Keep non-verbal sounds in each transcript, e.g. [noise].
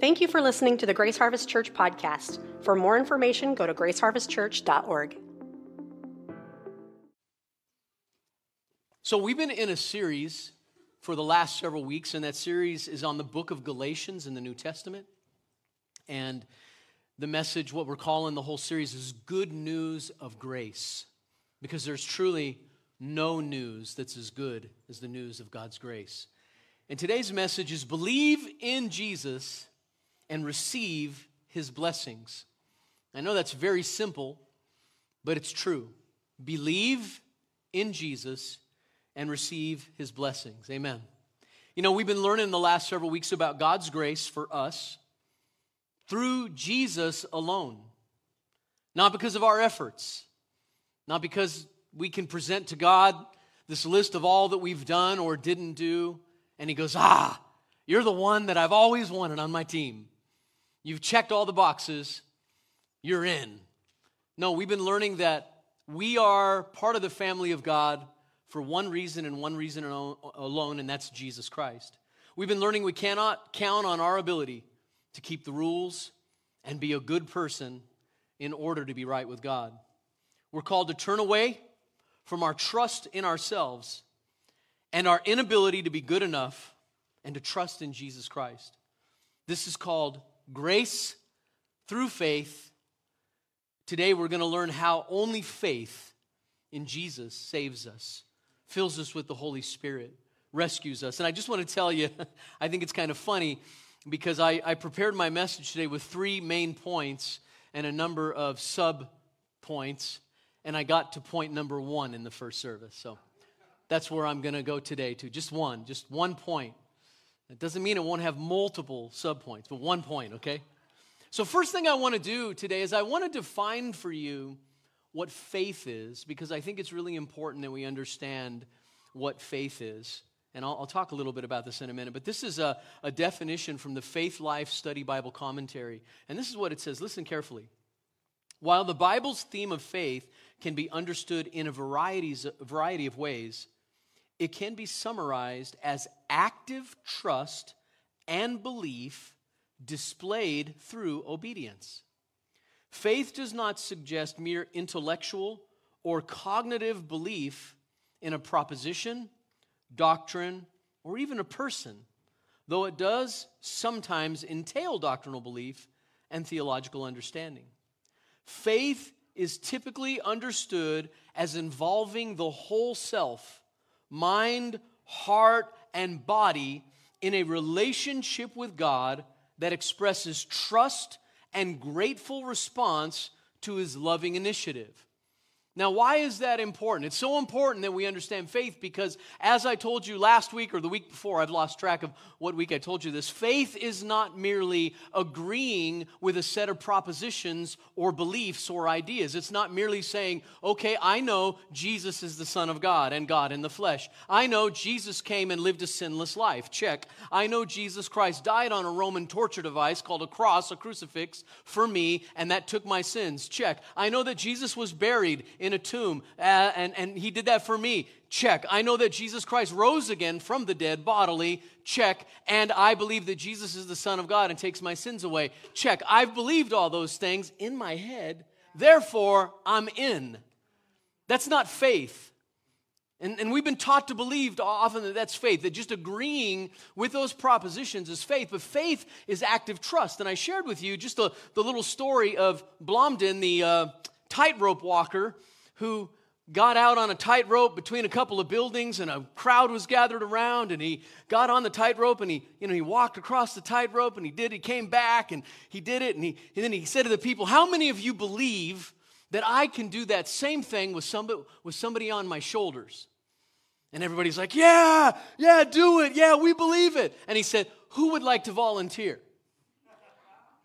Thank you for listening to the Grace Harvest Church podcast. For more information, go to graceharvestchurch.org. So, we've been in a series for the last several weeks, and that series is on the book of Galatians in the New Testament. And the message, what we're calling the whole series, is Good News of Grace, because there's truly no news that's as good as the news of God's grace. And today's message is Believe in Jesus and receive his blessings. I know that's very simple, but it's true. Believe in Jesus and receive his blessings. Amen. You know, we've been learning the last several weeks about God's grace for us through Jesus alone. Not because of our efforts, not because we can present to God this list of all that we've done or didn't do, and He goes, Ah, you're the one that I've always wanted on my team. You've checked all the boxes, you're in. No, we've been learning that we are part of the family of God for one reason and one reason alone, and that's Jesus Christ. We've been learning we cannot count on our ability to keep the rules and be a good person in order to be right with God. We're called to turn away from our trust in ourselves and our inability to be good enough and to trust in Jesus Christ. This is called grace through faith. Today, we're going to learn how only faith in Jesus saves us, fills us with the Holy Spirit, rescues us. And I just want to tell you, [laughs] I think it's kind of funny because I, I prepared my message today with three main points and a number of sub points, and I got to point number one in the first service. So that's where I'm going to go today, to just one, just one point. It doesn't mean it won't have multiple subpoints, but one point, okay? So, first thing I want to do today is I want to define for you what faith is, because I think it's really important that we understand what faith is. And I'll, I'll talk a little bit about this in a minute, but this is a, a definition from the Faithlife Study Bible Commentary. And this is what it says. Listen carefully. While the Bible's theme of faith can be understood in a variety of ways, it can be summarized as active trust and belief displayed through obedience. Faith does not suggest mere intellectual or cognitive belief in a proposition, doctrine, or even a person, though it does sometimes entail doctrinal belief and theological understanding. Faith is typically understood as involving the whole self mind, heart, and body in a relationship with God that expresses trust and grateful response to his loving initiative. Now, why is that important? It's so important that we understand faith because, as I told you last week or the week before, I've lost track of what week I told you this. Faith is not merely agreeing with a set of propositions or beliefs or ideas. It's not merely saying, okay, I know Jesus is the Son of God and God in the flesh. I know Jesus came and lived a sinless life. Check. I know Jesus Christ died on a Roman torture device called a cross, a crucifix, for me, and that took my sins. Check. I know that Jesus was buried in a tomb, uh, and, and he did that for me. Check. I know that Jesus Christ rose again from the dead bodily. Check. And I believe that Jesus is the Son of God and takes my sins away. Check. I've believed all those things in my head. Therefore, I'm in. That's not faith. And, and we've been taught to believe often that that's faith, that just agreeing with those propositions is faith. But faith is active trust. And I shared with you just the, the little story of Blondin, the uh, tightrope walker who got out on a tightrope between a couple of buildings and a crowd was gathered around and he got on the tightrope and he you know he walked across the tightrope and he did he came back and he did it and, he, and then he said to the people how many of you believe that i can do that same thing with somebody with somebody on my shoulders? And everybody's like yeah yeah do it. Yeah we believe it. And he said who would like to volunteer?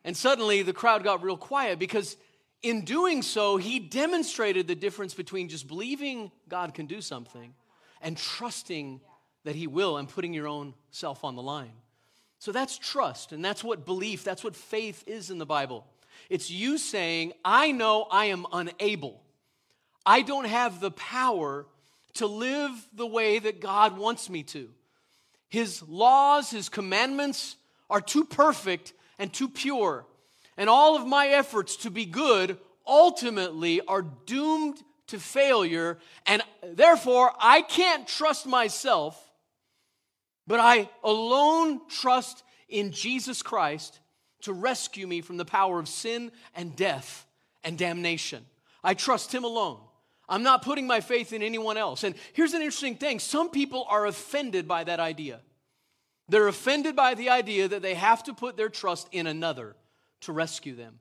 And suddenly the crowd got real quiet because in doing so, he demonstrated the difference between just believing God can do something and trusting that he will and putting your own self on the line. So that's trust, and that's what belief, that's what faith is in the Bible. It's you saying, I know I am unable. I don't have the power to live the way that God wants me to. His laws, His commandments are too perfect and too pure. And all of my efforts to be good ultimately are doomed to failure. And therefore, I can't trust myself, but I alone trust in Jesus Christ to rescue me from the power of sin and death and damnation. I trust Him alone. I'm not putting my faith in anyone else. And here's an interesting thing some people are offended by that idea. They're offended by the idea that they have to put their trust in another to rescue them.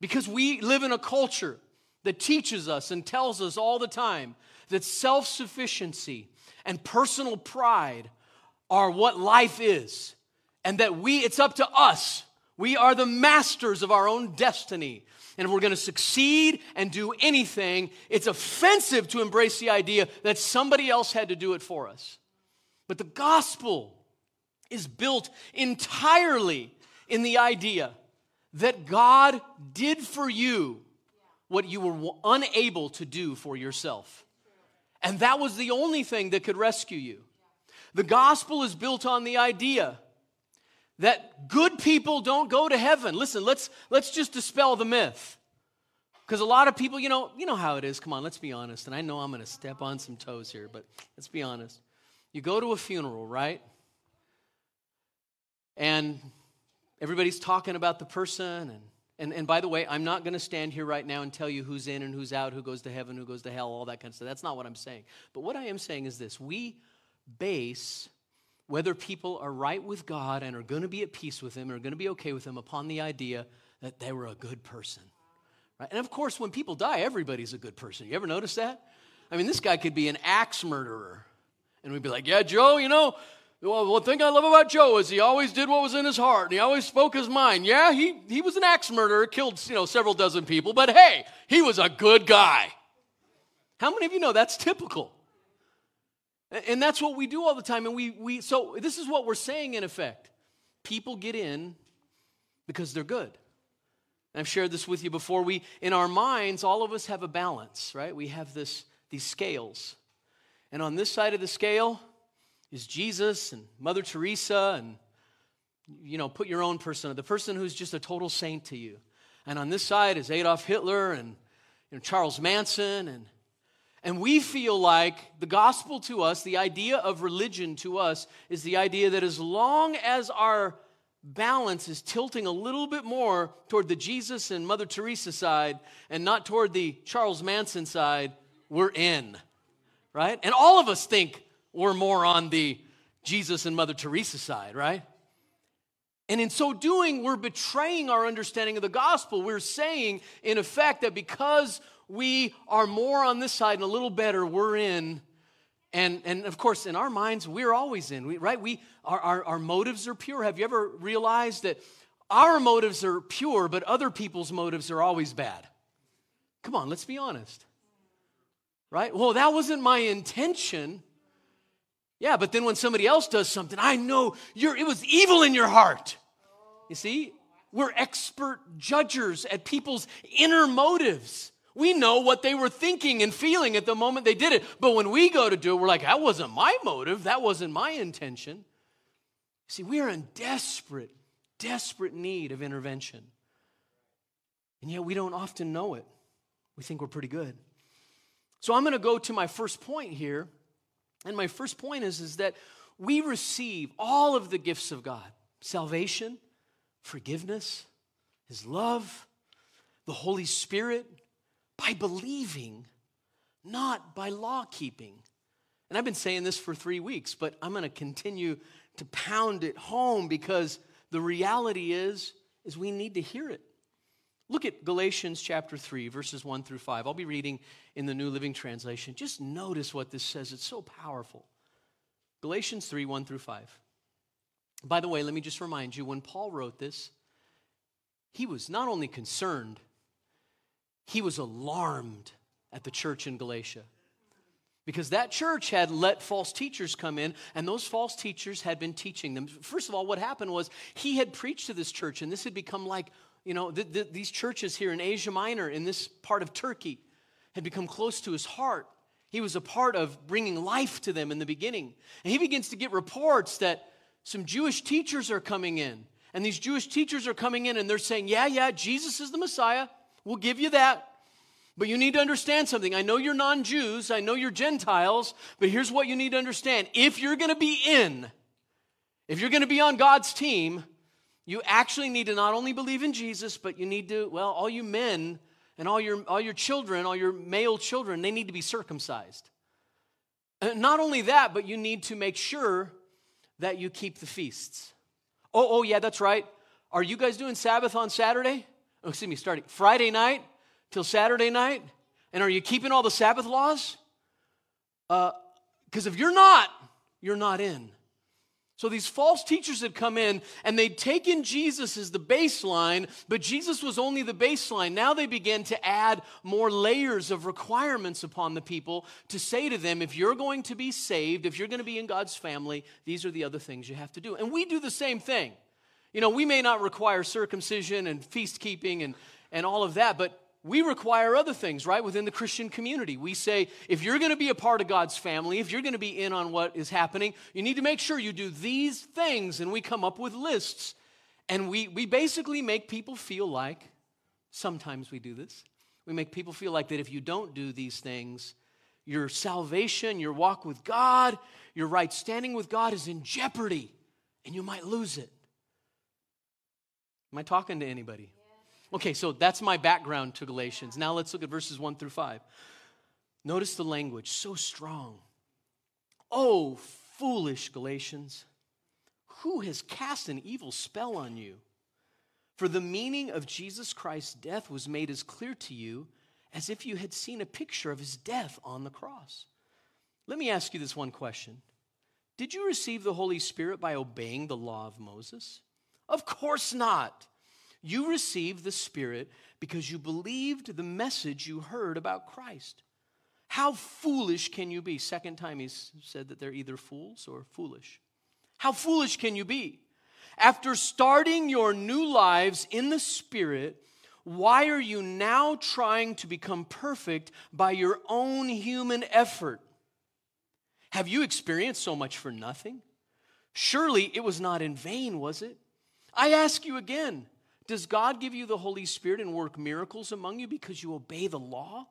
Because we live in a culture that teaches us and tells us all the time that self sufficiency and personal pride are what life is, and that we, it's up to us. We are the masters of our own destiny. And if we're going to succeed and do anything, it's offensive to embrace the idea that somebody else had to do it for us. But the gospel is built entirely in the idea that God did for you what you were unable to do for yourself. And that was the only thing that could rescue you. The gospel is built on the idea that good people don't go to heaven. Listen, let's let's just dispel the myth. Because a lot of people, you know, you know how it is. Come on, let's be honest. And I know I'm going to step on some toes here, but let's be honest. You go to a funeral, right? And everybody's talking about the person. And, and, and by the way, I'm not going to stand here right now and tell you who's in and who's out, who goes to heaven, who goes to hell, all that kind of stuff. That's not what I'm saying. But what I am saying is this we base whether people are right with God and are going to be at peace with Him and are going to be okay with Him upon the idea that they were a good person. Right? And of course, when people die, everybody's a good person. You ever notice that? I mean, this guy could be an axe murderer. And we'd be like, yeah, Joe, you know, well, one thing I love about Joe is he always did what was in his heart and he always spoke his mind. Yeah, he, he was an axe murderer, killed you know, several dozen people, but hey, he was a good guy. How many of you know that's typical? And that's what we do all the time. And we, we so this is what we're saying in effect. People get in because they're good. I've shared this with you before. We in our minds, all of us have a balance, right? We have this these scales. And on this side of the scale is Jesus and Mother Teresa and you know, put your own person, the person who's just a total saint to you. And on this side is Adolf Hitler and you know, Charles Manson and and we feel like the gospel to us, the idea of religion to us, is the idea that as long as our balance is tilting a little bit more toward the Jesus and Mother Teresa side and not toward the Charles Manson side, we're in. Right? And all of us think we're more on the Jesus and Mother Teresa side, right? And in so doing, we're betraying our understanding of the gospel. We're saying, in effect, that because we are more on this side and a little better, we're in. And, and of course, in our minds, we're always in, we, right? We, our, our, our motives are pure. Have you ever realized that our motives are pure, but other people's motives are always bad? Come on, let's be honest. Right? Well, that wasn't my intention. Yeah, but then when somebody else does something, I know you're, it was evil in your heart. You see, we're expert judges at people's inner motives. We know what they were thinking and feeling at the moment they did it. But when we go to do it, we're like, that wasn't my motive. That wasn't my intention. See, we are in desperate, desperate need of intervention. And yet we don't often know it. We think we're pretty good. So I'm going to go to my first point here. And my first point is, is that we receive all of the gifts of God salvation, forgiveness, His love, the Holy Spirit, by believing, not by law keeping. And I've been saying this for three weeks, but I'm going to continue to pound it home because the reality is, is we need to hear it. Look at Galatians chapter 3, verses 1 through 5. I'll be reading in the New Living Translation. Just notice what this says. It's so powerful. Galatians 3, 1 through 5. By the way, let me just remind you when Paul wrote this, he was not only concerned he was alarmed at the church in Galatia because that church had let false teachers come in and those false teachers had been teaching them first of all what happened was he had preached to this church and this had become like you know th- th- these churches here in asia minor in this part of turkey had become close to his heart he was a part of bringing life to them in the beginning and he begins to get reports that some jewish teachers are coming in And these Jewish teachers are coming in and they're saying, Yeah, yeah, Jesus is the Messiah. We'll give you that. But you need to understand something. I know you're non Jews, I know you're Gentiles, but here's what you need to understand. If you're going to be in, if you're going to be on God's team, you actually need to not only believe in Jesus, but you need to, well, all you men and all your, all your children, all your male children, they need to be circumcised. And not only that, but you need to make sure that you keep the feasts. Oh, oh, yeah, that's right. Are you guys doing Sabbath on Saturday? Oh, excuse me, starting Friday night till Saturday night? And are you keeping all the Sabbath laws? Because uh, if you're not, you're not in. So these false teachers had come in and they'd taken Jesus as the baseline, but Jesus was only the baseline. Now they began to add more layers of requirements upon the people to say to them, if you're going to be saved, if you're going to be in God's family, these are the other things you have to do. And we do the same thing. You know, we may not require circumcision and feast keeping and, and all of that, but we require other things, right, within the Christian community. We say, if you're going to be a part of God's family, if you're going to be in on what is happening, you need to make sure you do these things. And we come up with lists. And we, we basically make people feel like, sometimes we do this, we make people feel like that if you don't do these things, your salvation, your walk with God, your right standing with God is in jeopardy and you might lose it. Am I talking to anybody? Okay, so that's my background to Galatians. Now let's look at verses 1 through 5. Notice the language, so strong. Oh, foolish Galatians, who has cast an evil spell on you? For the meaning of Jesus Christ's death was made as clear to you as if you had seen a picture of his death on the cross. Let me ask you this one question Did you receive the Holy Spirit by obeying the law of Moses? Of course not. You received the Spirit because you believed the message you heard about Christ. How foolish can you be? Second time he's said that they're either fools or foolish. How foolish can you be? After starting your new lives in the Spirit, why are you now trying to become perfect by your own human effort? Have you experienced so much for nothing? Surely it was not in vain, was it? I ask you again does God give you the Holy Spirit and work miracles among you because you obey the law?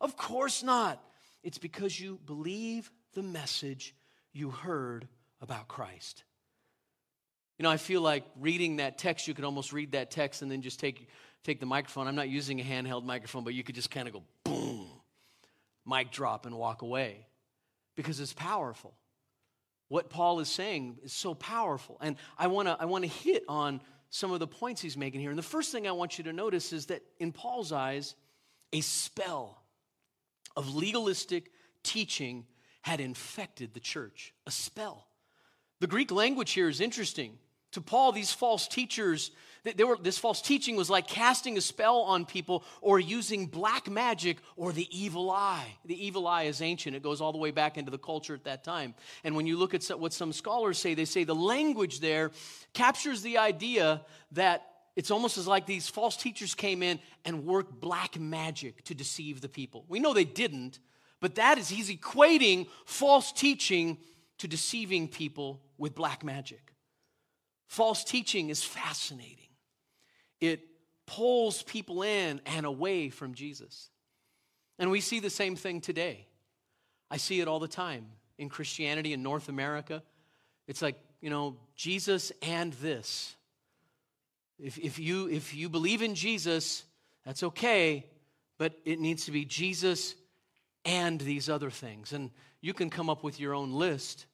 Of course not. It's because you believe the message you heard about Christ. You know, I feel like reading that text, you could almost read that text and then just take, take the microphone. I'm not using a handheld microphone, but you could just kind of go boom, mic drop, and walk away because it's powerful. What Paul is saying is so powerful. And I want to I wanna hit on some of the points he's making here. And the first thing I want you to notice is that in Paul's eyes, a spell of legalistic teaching had infected the church. A spell. The Greek language here is interesting. To Paul, these false teachers they were, this false teaching was like casting a spell on people or using black magic or the evil eye. The evil eye is ancient, it goes all the way back into the culture at that time. And when you look at what some scholars say, they say the language there captures the idea that it's almost as like these false teachers came in and worked black magic to deceive the people. We know they didn't, but that is, he's equating false teaching to deceiving people with black magic. False teaching is fascinating it pulls people in and away from Jesus. And we see the same thing today. I see it all the time in Christianity in North America. It's like, you know, Jesus and this. If, if, you, if you believe in Jesus, that's okay, but it needs to be Jesus and these other things. And you can come up with your own list.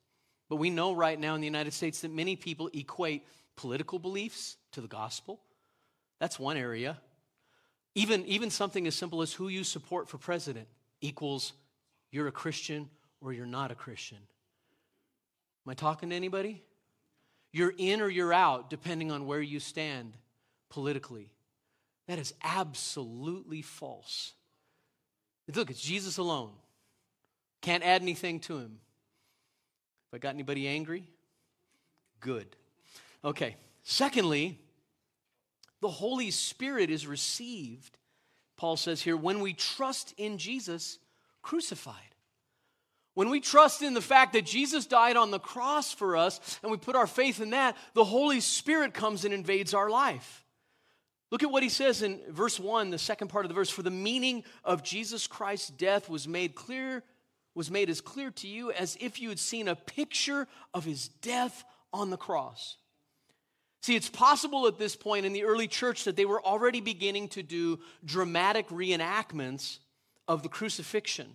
But we know right now in the United States that many people equate political beliefs to the gospel. That's one area. Even, even something as simple as who you support for president equals you're a Christian or you're not a Christian. Am I talking to anybody? You're in or you're out depending on where you stand politically. That is absolutely false. Look, it's Jesus alone. Can't add anything to him. I got anybody angry, good. Okay. Secondly, the Holy Spirit is received, Paul says here, when we trust in Jesus crucified. When we trust in the fact that Jesus died on the cross for us and we put our faith in that, the Holy Spirit comes and invades our life. Look at what he says in verse 1, the second part of the verse. For the meaning of Jesus Christ's death was made clear, was made as clear to you as if you had seen a picture of his death on the cross. See, it's possible at this point in the early church that they were already beginning to do dramatic reenactments of the crucifixion.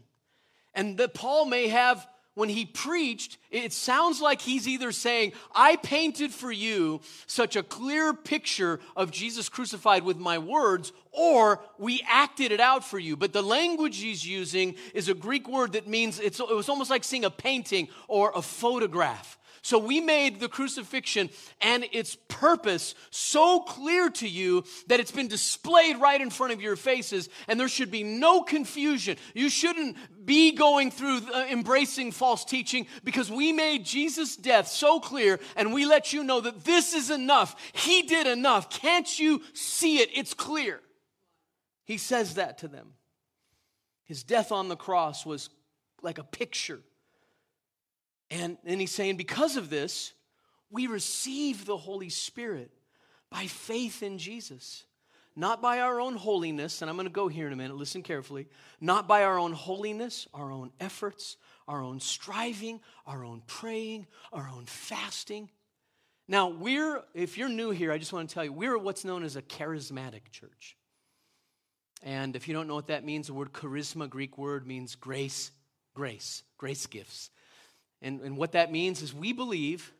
And that Paul may have, when he preached, it sounds like he's either saying, I painted for you such a clear picture of Jesus crucified with my words, or we acted it out for you. But the language he's using is a Greek word that means it was almost like seeing a painting or a photograph. So we made the crucifixion and its purpose so clear to you that it's been displayed right in front of your faces, and there should be no confusion. You shouldn't be going through uh, embracing false teaching because we made Jesus' death so clear and we let you know that this is enough. He did enough. Can't you see it? It's clear. He says that to them. His death on the cross was like a picture and then he's saying, because of this, we receive the Holy Spirit by faith in Jesus. Not by our own holiness, and I'm going to go here in a minute, listen carefully. Not by our own holiness, our own efforts, our own striving, our own praying, our own fasting. Now, we're, if you're new here, I just want to tell you, we're what's known as a charismatic church. And if you don't know what that means, the word charisma, Greek word, means grace, grace, grace gifts. And, and what that means is we believe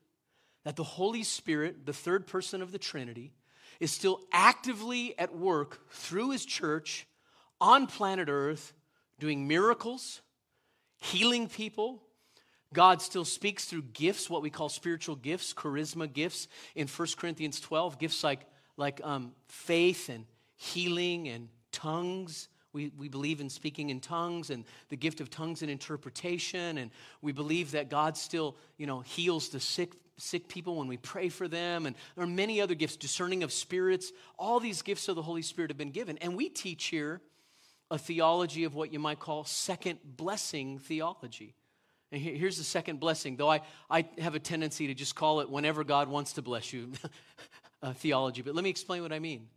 that the Holy Spirit, the third person of the Trinity, is still actively at work through his church on planet Earth, doing miracles, healing people. God still speaks through gifts, what we call spiritual gifts, charisma gifts in 1 Corinthians 12, gifts like, like um, faith and healing and tongues we, we believe in speaking in tongues and the gift of tongues and interpretation. And we believe that God still, you know, heals the sick, sick people when we pray for them. And there are many other gifts, discerning of spirits. All these gifts of the Holy Spirit have been given. And we teach here a theology of what you might call second blessing theology. And here's the second blessing, though I, I have a tendency to just call it whenever God wants to bless you [laughs] theology. But let me explain what I mean.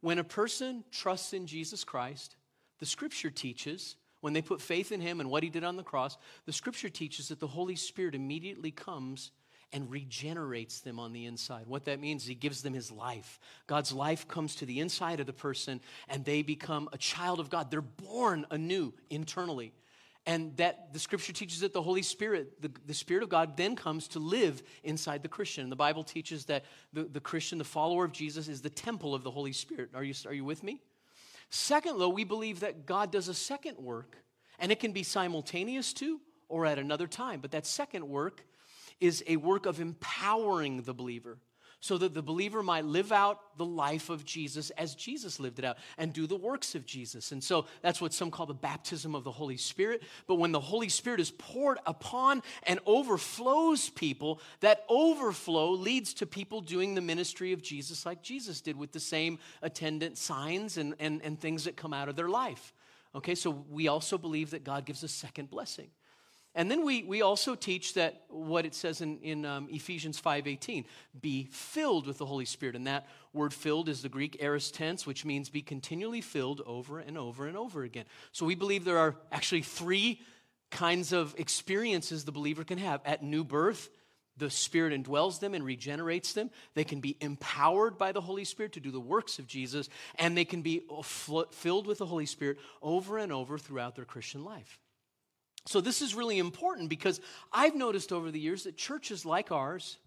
When a person trusts in Jesus Christ, the scripture teaches, when they put faith in him and what he did on the cross, the scripture teaches that the Holy Spirit immediately comes and regenerates them on the inside. What that means is he gives them his life. God's life comes to the inside of the person and they become a child of God. They're born anew internally. And that the scripture teaches that the Holy Spirit, the, the Spirit of God, then comes to live inside the Christian. the Bible teaches that the, the Christian, the follower of Jesus, is the temple of the Holy Spirit. Are you, are you with me? Second, though, we believe that God does a second work, and it can be simultaneous to or at another time. But that second work is a work of empowering the believer so that the believer might live out the life of Jesus as Jesus lived it out and do the works of Jesus. And so that's what some call the baptism of the Holy Spirit. But when the Holy Spirit is poured upon and overflows people, that overflow leads to people doing the ministry of Jesus like Jesus did with the same attendant signs and, and, and things that come out of their life. Okay, so we also believe that God gives a second blessing. And then we, we also teach that what it says in, in um, Ephesians 5.18, be filled with the Holy Spirit. And that word filled is the Greek aorist tense, which means be continually filled over and over and over again. So we believe there are actually three kinds of experiences the believer can have. At new birth, the Spirit indwells them and regenerates them. They can be empowered by the Holy Spirit to do the works of Jesus, and they can be filled with the Holy Spirit over and over throughout their Christian life. So, this is really important because I've noticed over the years that churches like ours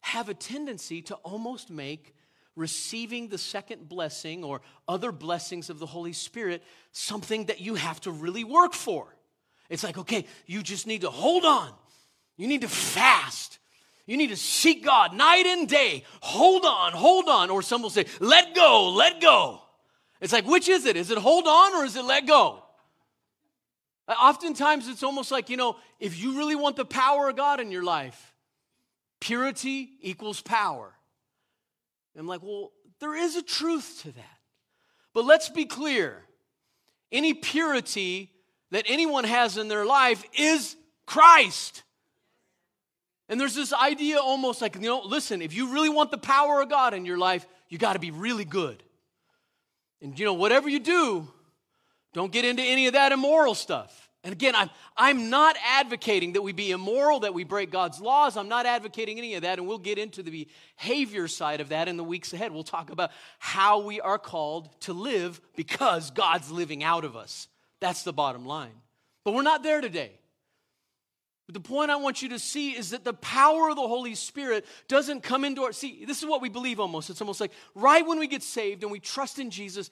have a tendency to almost make receiving the second blessing or other blessings of the Holy Spirit something that you have to really work for. It's like, okay, you just need to hold on. You need to fast. You need to seek God night and day. Hold on, hold on. Or some will say, let go, let go. It's like, which is it? Is it hold on or is it let go? Oftentimes, it's almost like, you know, if you really want the power of God in your life, purity equals power. I'm like, well, there is a truth to that. But let's be clear any purity that anyone has in their life is Christ. And there's this idea almost like, you know, listen, if you really want the power of God in your life, you got to be really good. And, you know, whatever you do, don't get into any of that immoral stuff. And again, I'm, I'm not advocating that we be immoral, that we break God's laws. I'm not advocating any of that. And we'll get into the behavior side of that in the weeks ahead. We'll talk about how we are called to live because God's living out of us. That's the bottom line. But we're not there today. But the point I want you to see is that the power of the Holy Spirit doesn't come into our. See, this is what we believe almost. It's almost like right when we get saved and we trust in Jesus,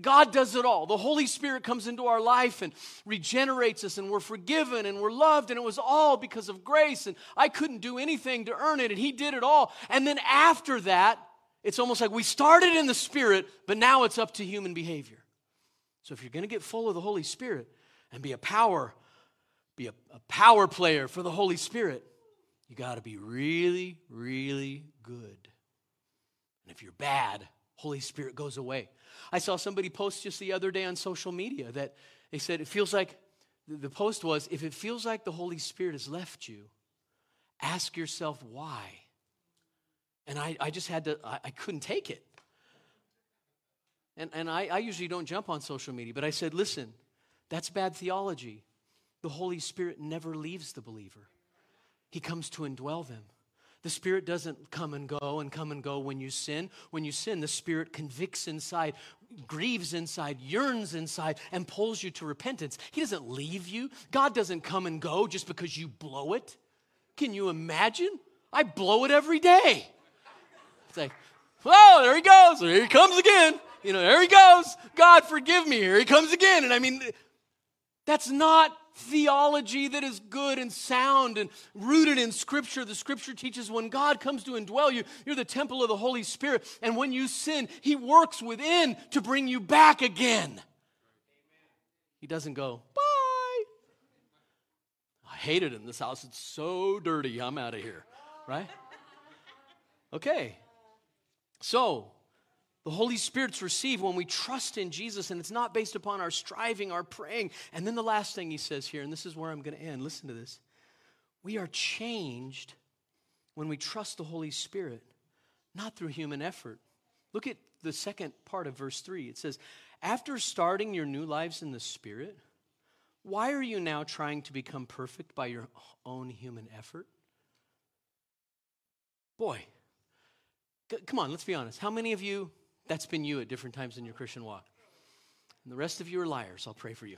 God does it all. The Holy Spirit comes into our life and regenerates us, and we're forgiven and we're loved, and it was all because of grace. And I couldn't do anything to earn it, and He did it all. And then after that, it's almost like we started in the Spirit, but now it's up to human behavior. So if you're going to get full of the Holy Spirit and be a power, be a, a power player for the Holy Spirit, you got to be really, really good. And if you're bad, Holy Spirit goes away. I saw somebody post just the other day on social media that they said it feels like the post was if it feels like the Holy Spirit has left you, ask yourself why. And I, I just had to, I, I couldn't take it. And, and I, I usually don't jump on social media, but I said, listen, that's bad theology. The Holy Spirit never leaves the believer, He comes to indwell them. The Spirit doesn't come and go and come and go when you sin. When you sin, the Spirit convicts inside, grieves inside, yearns inside, and pulls you to repentance. He doesn't leave you. God doesn't come and go just because you blow it. Can you imagine? I blow it every day. It's like, oh, there he goes. Here he comes again. You know, there he goes. God, forgive me. Here he comes again. And I mean, that's not theology that is good and sound and rooted in Scripture. The Scripture teaches when God comes to indwell you, you're the temple of the Holy Spirit. And when you sin, He works within to bring you back again. He doesn't go, bye. I hate it in this house. It's so dirty. I'm out of here. Right? Okay. So, the Holy Spirit's received when we trust in Jesus, and it's not based upon our striving, our praying. And then the last thing he says here, and this is where I'm going to end. Listen to this. We are changed when we trust the Holy Spirit, not through human effort. Look at the second part of verse 3. It says, After starting your new lives in the Spirit, why are you now trying to become perfect by your own human effort? Boy, come on, let's be honest. How many of you that's been you at different times in your Christian walk. And the rest of you are liars. I'll pray for you.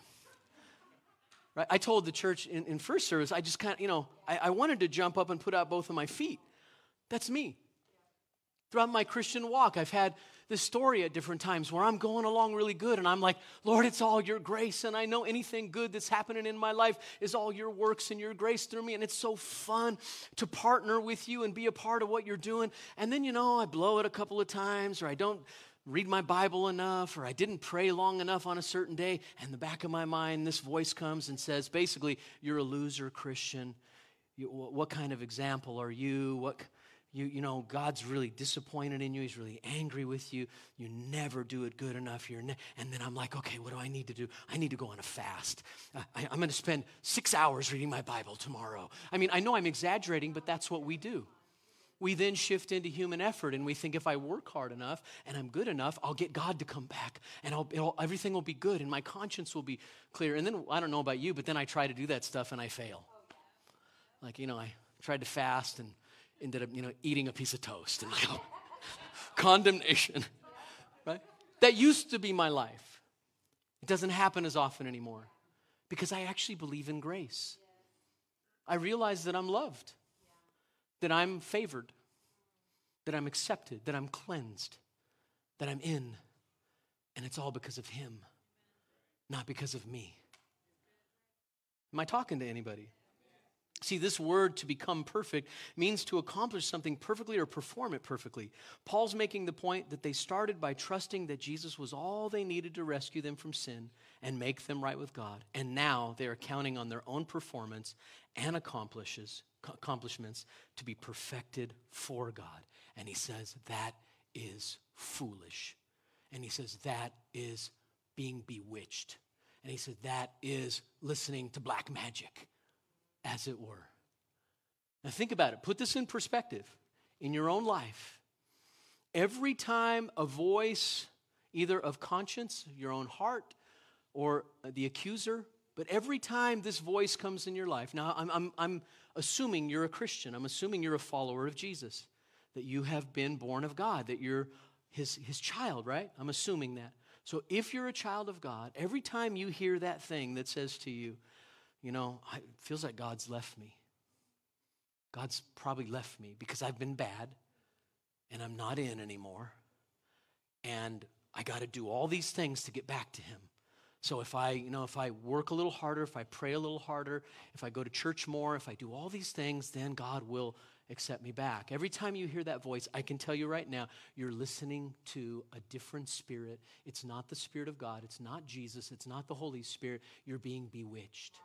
Right? I told the church in, in first service, I just kind of, you know, I, I wanted to jump up and put out both of my feet. That's me. Throughout my Christian walk, I've had this story at different times where I'm going along really good and I'm like, Lord, it's all your grace. And I know anything good that's happening in my life is all your works and your grace through me. And it's so fun to partner with you and be a part of what you're doing. And then, you know, I blow it a couple of times or I don't read my Bible enough or I didn't pray long enough on a certain day. And the back of my mind, this voice comes and says, basically, you're a loser Christian. You, what kind of example are you? What you, you know, God's really disappointed in you. He's really angry with you. You never do it good enough. You're ne- and then I'm like, okay, what do I need to do? I need to go on a fast. Uh, I, I'm going to spend six hours reading my Bible tomorrow. I mean, I know I'm exaggerating, but that's what we do. We then shift into human effort and we think if I work hard enough and I'm good enough, I'll get God to come back and everything will be good and my conscience will be clear. And then I don't know about you, but then I try to do that stuff and I fail. Like, you know, I tried to fast and ended up, you know, eating a piece of toast and [laughs] like, condemnation, right? That used to be my life. It doesn't happen as often anymore because I actually believe in grace. I realize that I'm loved, that I'm favored, that I'm accepted, that I'm cleansed, that I'm in, and it's all because of Him, not because of me. Am I talking to anybody? See, this word to become perfect means to accomplish something perfectly or perform it perfectly. Paul's making the point that they started by trusting that Jesus was all they needed to rescue them from sin and make them right with God. And now they are counting on their own performance and accomplishments to be perfected for God. And he says that is foolish. And he says that is being bewitched. And he said that is listening to black magic. As it were. Now, think about it. Put this in perspective in your own life. Every time a voice, either of conscience, your own heart, or the accuser, but every time this voice comes in your life, now I'm, I'm, I'm assuming you're a Christian, I'm assuming you're a follower of Jesus, that you have been born of God, that you're his, his child, right? I'm assuming that. So if you're a child of God, every time you hear that thing that says to you, you know, it feels like God's left me. God's probably left me because I've been bad and I'm not in anymore. And I got to do all these things to get back to him. So if I, you know, if I work a little harder, if I pray a little harder, if I go to church more, if I do all these things, then God will accept me back. Every time you hear that voice, I can tell you right now, you're listening to a different spirit. It's not the Spirit of God, it's not Jesus, it's not the Holy Spirit. You're being bewitched.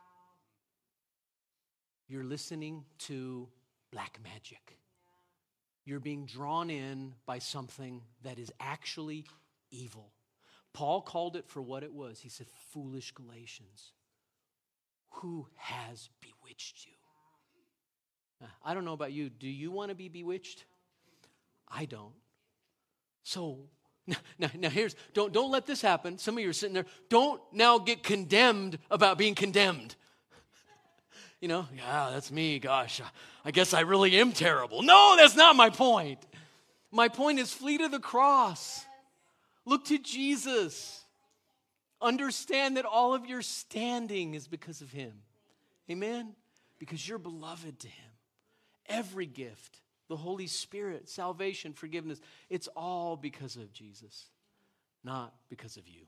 You're listening to black magic. You're being drawn in by something that is actually evil. Paul called it for what it was. He said, Foolish Galatians, who has bewitched you? I don't know about you. Do you want to be bewitched? I don't. So [laughs] now, now here's don't don't let this happen. Some of you are sitting there. Don't now get condemned about being condemned. You know, yeah, that's me. Gosh, uh, I guess I really am terrible. No, that's not my point. My point is flee to the cross. Look to Jesus. Understand that all of your standing is because of Him. Amen? Because you're beloved to Him. Every gift, the Holy Spirit, salvation, forgiveness, it's all because of Jesus, not because of you.